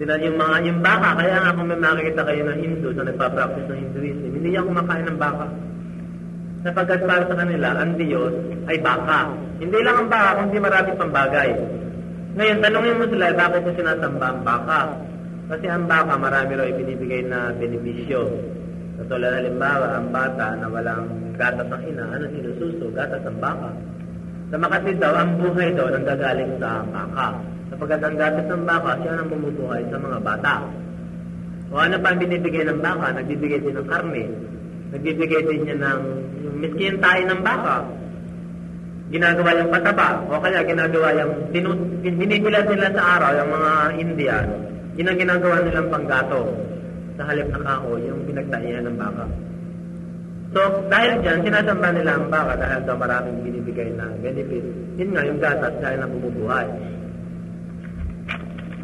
sila yung mga yung baka, kaya nga kung may makikita kayo ng Hindu na nagpa-practice ng Hinduism, hindi yan kumakain ng baka. Sapagkat para sa kanila, ang Diyos ay baka. Hindi lang ang baka, kundi marami pang bagay. Ngayon, tanongin mo sila, bakit mo sinasamba ang baka? Kasi ang baka, marami raw ibinibigay na benepisyo. Katulad halimbawa, ang bata na walang gatas ng ina, ano sinususo? Gatas ng baka. Sa Makati daw, ang buhay daw nanggagaling sa baka. Sapagkat ang gatas ng baka, siya ang bumubuhay sa mga bata. O ano pa ang binibigay ng baka? Nagbibigay din ng karne. Nagbibigay din niya ng yung miskin tayo ng baka. Ginagawa yung pataba. O kaya ginagawa yung binibilan nila sa araw, yung mga Indian. Yun ang ginagawa nilang panggato. Sa halip na kahoy, yung pinagtaihan ng baka. So, dahil dyan, sinasamba nila ang baka dahil daw maraming binibigay na benefit. Yun nga, yung gatas dahil na bumubuhay.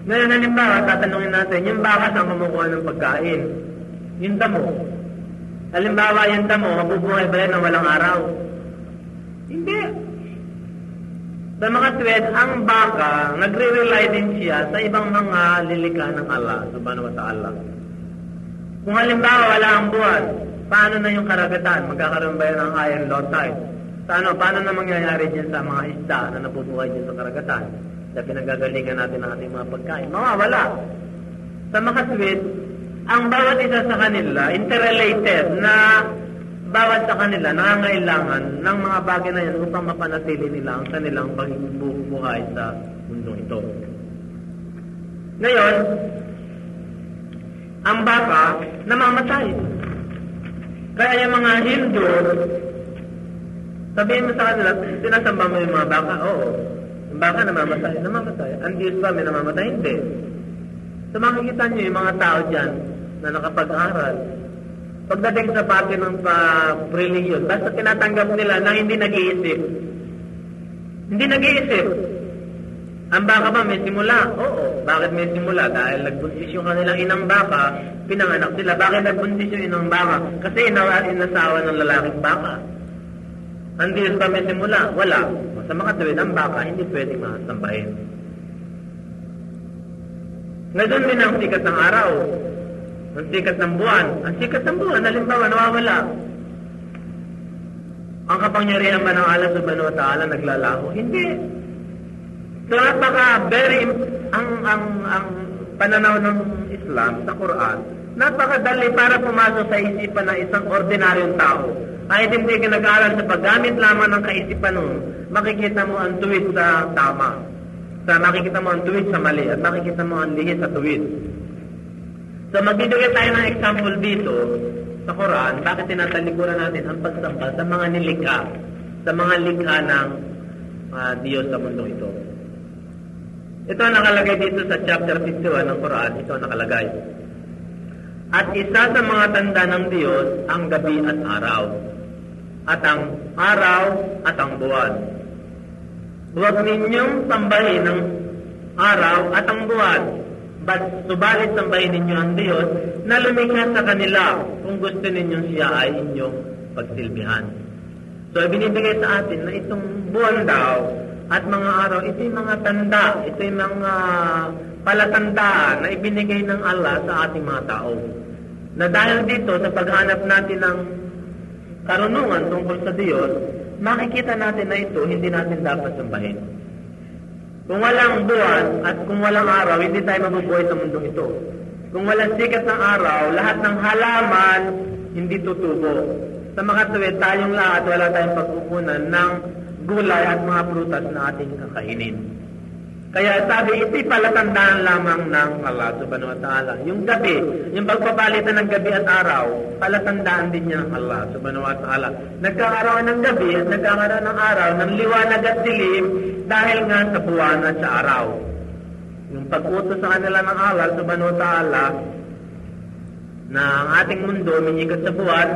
Ngayon, halimbawa, tatanungin natin, yung baka saan kumukuha ng pagkain? Yung damo. Halimbawa, yung damo, mabubuhay ba yan ng walang araw? Hindi. Sa mga tuwid, ang baka, nagre-rely din siya sa ibang mga lilikha ng Allah, subhanahu wa ta'ala. Kung halimbawa, wala ang buwan, paano na yung karagatan? Magkakaroon ba yan ng high and low tide? Paano, paano na mangyayari dyan sa mga isda na nabubuhay dyan sa karagatan? Sa pinagagalingan natin ng ating mga pagkain. Mawawala. Sa makaswit, ang bawat isa sa kanila, interrelated na bawat sa kanila nangangailangan ng mga bagay na yan upang mapanatili nila ang kanilang pagbubuhay sa mundo ito. Ngayon, ang baka namamatay. Kaya yung mga Hindu, sabihin mo sa kanila, sinasamba mo yung mga baka? Oo. Baka namamatay. Namamatay. Ang Diyos ba may namamatay? Hindi. So makikita niyo yung mga tao dyan na nakapag-aral. Pagdating sa parte ng pa-religion, basta tinatanggap nila na hindi nag-iisip. Hindi nag-iisip. Ang baka ba may simula? Oo. Bakit may simula? Dahil nagbuntis yung kanilang inang baka, pinanganak sila. Bakit nagbuntis yung inang baka? Kasi inawa, inasawa ng lalaking baka. Ang Diyos ba may simula? Wala. Sa mga tuwid, ang baka hindi pwedeng masambahin. Ngayon din ang sikat ng araw. Ang sikat ng buwan. Ang sikat ng buwan, halimbawa, nawawala. Ang kapangyarihan ba ng Allah subhanahu wa ta'ala naglalaho? Hindi. So napaka very ang ang ang pananaw ng Islam sa Quran, napakadali para pumasok sa isipan ng isang ordinaryong tao. Kahit hindi ka nag-aaral sa paggamit lamang ng kaisipan mo, makikita mo ang tuwid sa tama. Sa makikita mo ang tuwid sa mali at makikita mo ang lihit sa tuwid. So magbibigay tayo ng example dito sa Quran, bakit tinatalikuran natin ang pagsamba sa mga nilikha, sa mga likha ng uh, Diyos sa mundo ito. Ito ang nakalagay dito sa chapter 51 ng Quran. Ito ang nakalagay. At isa sa mga tanda ng Diyos ang gabi at araw. At ang araw at ang buwan. Huwag ninyong sambahin ang araw at ang buwan. But subalit sambahin ninyo ang Diyos na lumikha sa kanila kung gusto ninyong siya ay inyong pagsilbihan. So, binibigay sa atin na itong buwan daw at mga araw, ito yung mga tanda, ito yung mga palatandaan na ibinigay ng Allah sa ating mga tao. Na dahil dito, sa paghanap natin ng karunungan tungkol sa Diyos, makikita natin na ito, hindi natin dapat sambahin. Kung walang buwan at kung walang araw, hindi tayo mabubuhay sa mundong ito. Kung walang sikat ng araw, lahat ng halaman hindi tutubo. Sa makatuwid, tayong lahat wala tayong pagkukunan ng gulay at mga prutas na ating kakainin. Kaya sabi, ito'y palatandaan lamang ng Allah subhanahu wa ta'ala. Yung gabi, yung pagpapalitan ng gabi at araw, palatandaan din niya ng Allah subhanahu wa ta'ala. Nagkakaroon ng gabi at nagkakaroon ng araw, ng liwanag at dilim, dahil nga sa buwan at sa araw. Yung pag-utos sa kanila ng Allah subhanahu wa ta'ala, na ang ating mundo umiikot sa buwan,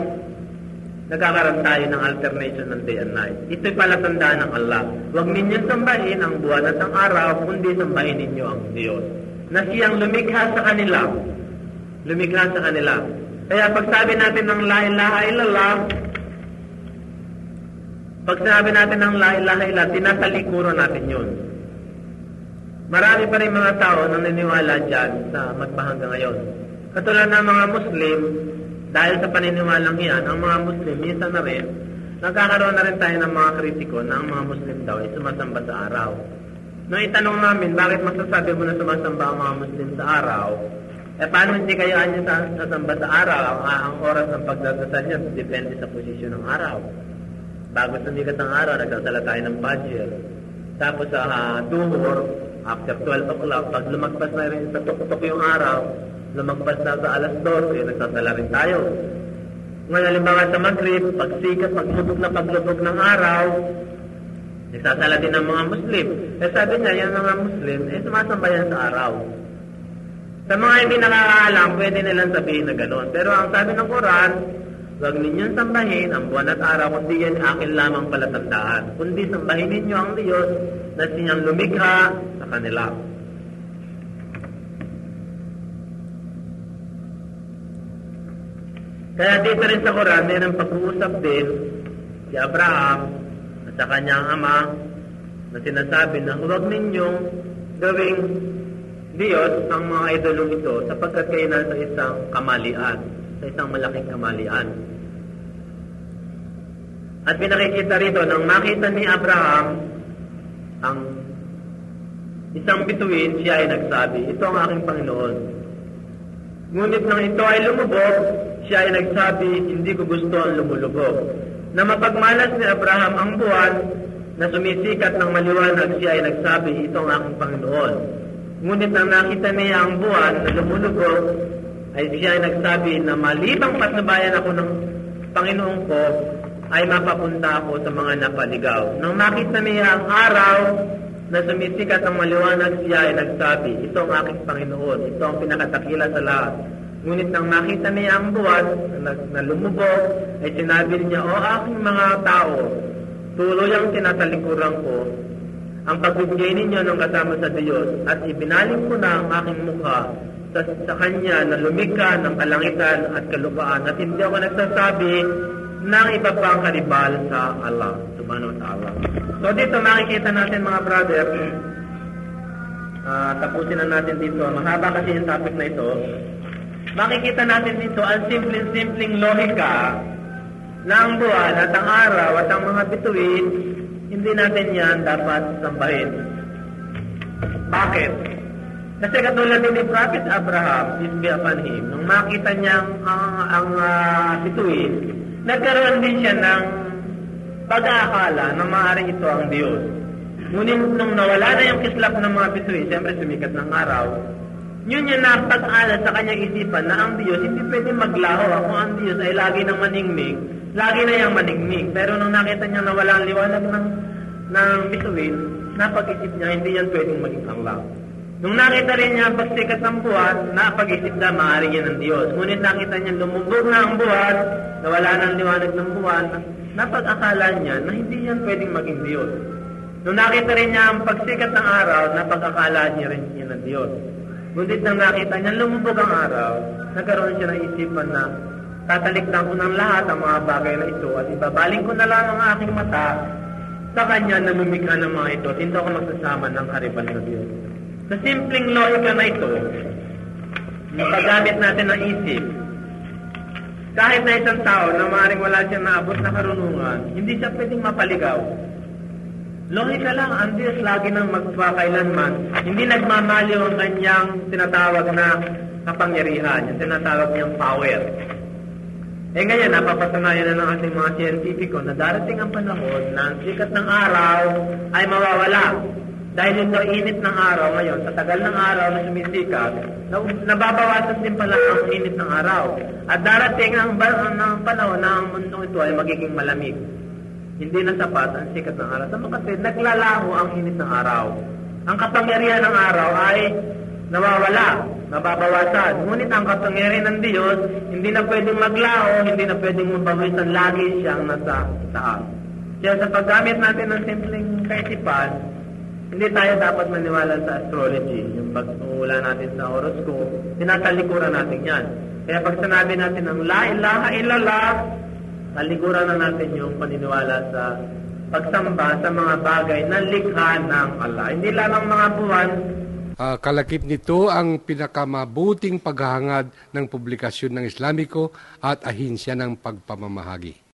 nagkakaroon tayo ng alternation ng day and night. Ito'y palatandaan ng Allah. Huwag ninyong sambahin ang buwan at ang araw, kundi sambahin ninyo ang Diyos. Na siyang lumikha sa kanila. Lumikha sa kanila. Kaya pag sabi natin ng la ilaha illallah, pag sabi natin ng la ilaha illallah, tinatalikuran natin yun. Marami pa rin mga tao na naniniwala dyan sa magpahanggang ngayon. Katulad ng mga Muslim, dahil sa paniniwalang iyan, ang mga Muslim, minsan na rin, nagkakaroon na rin tayo ng mga kritiko na ang mga Muslim daw ay sumasamba sa araw. Nung itanong namin, bakit masasabi mo na sumasamba ang mga Muslim sa araw? Eh, paano hindi kayo anya sa sasamba sa araw? Ang, ang oras ng pagdadasal niya, depende sa posisyon ng araw. Bago sumikat ng araw, nagdasala tayo ng Fajr. Tapos sa uh, Duhur, after 12 o'clock, pag lumagpas na rin sa tuktok yung araw, lumagpas na sa alas 12, nagsasala rin tayo. Ngayon, halimbawa sa Maghrib, pagsikat, paglubog na paglubog ng araw, nagsasala din ng mga Muslim. Eh sabi niya, yan mga Muslim, eh sumasamba yan sa araw. Sa mga hindi nakakaalam, pwede nilang sabihin na gano'n. Pero ang sabi ng Quran, huwag ninyong sambahin ang buwan at araw, kundi yan akin lamang palatandaan. Kundi sambahin ninyo ang Diyos na siyang lumikha sa kanila. Kaya dito rin sa Quran, mayroong pag-uusap din si Abraham at sa kanyang ama na sinasabi na huwag ninyong gawing Diyos ang mga idolong ito sapagkat kayo nasa isang kamalian, sa isang malaking kamalian. At pinakikita rito, nang makita ni Abraham ang isang bituin, siya ay nagsabi, ito ang aking Panginoon. Ngunit nang ito ay lumubog, siya ay nagsabi, hindi ko gusto ang lumulubog. Na mapagmalas ni Abraham ang buwan, na sumisikat ng maliwanag, siya ay nagsabi, ito ang aking Panginoon. Ngunit nang nakita niya ang buwan na lumulubog, ay siya ay nagsabi na malibang patnubayan ako ng Panginoon ko, ay mapapunta ako sa mga napaligaw. Nang makita niya ang araw na sumisikat ng maliwanag, siya ay nagsabi, ito ang aking Panginoon, ito ang pinakatakila sa lahat. Ngunit nang makita niya ang buwan na, na lumubog, ay sinabi niya, O aking mga tao, tuloy ang tinatalikuran ko, ang pagbibigay ninyo ng kasama sa Diyos, at ibinaling ko na ang aking mukha sa, sa Kanya na lumika ng kalangitan at kalupaan, at hindi ako nagsasabi ng iba pang karibal sa Allah, subhanahu wa. So dito makikita natin mga brother, uh, tapusin na natin dito, mahaba kasi yung topic na ito, makikita natin dito ang simpleng-simpleng lohika na ang buwan at ang araw at ang mga bituin, hindi natin yan dapat sambahin. Bakit? Kasi katulad ni Prophet Abraham, peace be upon him, nung makita niya ang, ang, ang uh, bituin, nagkaroon din siya ng pag-aakala na maaaring ito ang Diyos. Ngunit nung nawala na yung kislap ng mga bituin, siyempre sumikat ng araw, yun yung napag-alat sa kanyang isipan na ang Diyos hindi pwede maglaho. Kung ang Diyos ay lagi nang maningmig, lagi na yung maningmig. Pero nung nakita niya na wala ang liwanag ng, ng bituin, napag-isip niya hindi yan pwedeng maging Allah. Nung nakita rin niya ang pagsikat ng buwan, napag-isip na maaari yan ng Diyos. Ngunit nakita niya lumubog na ang buwan, na wala ng liwanag ng buwan, napag-akala niya na hindi yan pwedeng maging Diyos. Nung nakita rin niya ang pagsikat ng araw, napag-akala niya rin yan ng Diyos. Ngunit nang nakita niya lumubog ang araw, nagkaroon siya ng isipan na tatalikdan ko ng lahat ang mga bagay na ito at ibabaling ko na lang ang aking mata sa kanya na lumikha ng mga ito at hindi ako magsasama ng karibal na Diyos. Sa simpleng logika na ito, yung paggamit natin ng isip, kahit na isang tao na maaaring wala siyang naabot na karunungan, hindi siya pwedeng mapaligaw. Lohika lang, ang Diyos lagi nang magpakailanman. Hindi nagmamaliw ang kanyang tinatawag na kapangyarihan, yung tinatawag niyang power. Eh ngayon, napapatunayan na ng ating mga siyentipiko na darating ang panahon na ang sikat ng araw ay mawawala. Dahil ito init ng araw ngayon, sa tagal ng araw na sumisikat, na- nababawasan din pala ang init ng araw. At darating ang, ang panahon na ang mundong ito ay magiging malamig. Hindi na sapat ang sikat ng araw. Sa makatid, naglalaho ang init ng araw. Ang kapangyarihan ng araw ay nawawala, nababawasan. Ngunit ang kapangyarihan ng Diyos, hindi na pwedeng maglaho, hindi na pwedeng mabawisan. Lagi siyang nasa taas. Kaya sa paggamit natin ng simpleng kaisipan, hindi tayo dapat maniwala sa astrology. Yung pagmula natin sa horoscope, tinatalikuran natin yan. Kaya pag sinabi natin ng la ilaha illallah, talikuran na natin yung paniniwala sa pagsamba sa mga bagay na likha ng Allah. Hindi lamang mga buwan, Ah, kalakip nito ang pinakamabuting paghahangad ng publikasyon ng Islamiko at ahinsya ng pagpamamahagi.